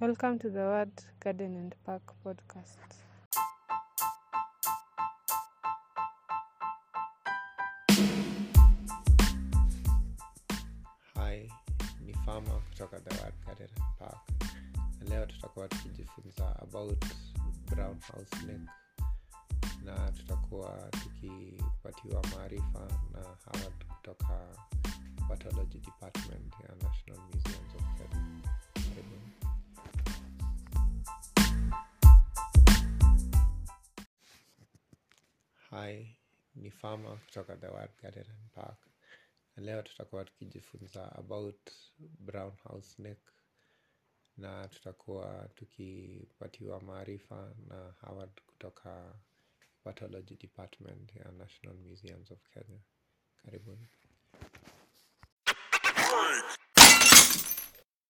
Welcome to the Word Garden and Park podcast. Hi, ni Fama kutoka The Word Garden and Park. Leo tutakuwa tukijifunza about brown house snake na tutakuwa tukipatiwa maarifa na Howard kutoka Pathology Department ya National Museums of Kenya. Hi, ni Fama kutoka The Word Garden and Park. Na leo tutakuwa tukijifunza about brown house snake na tutakuwa tukipatiwa maarifa na Howard kutoka Pathology Department ya National Museums of Kenya. Karibuni.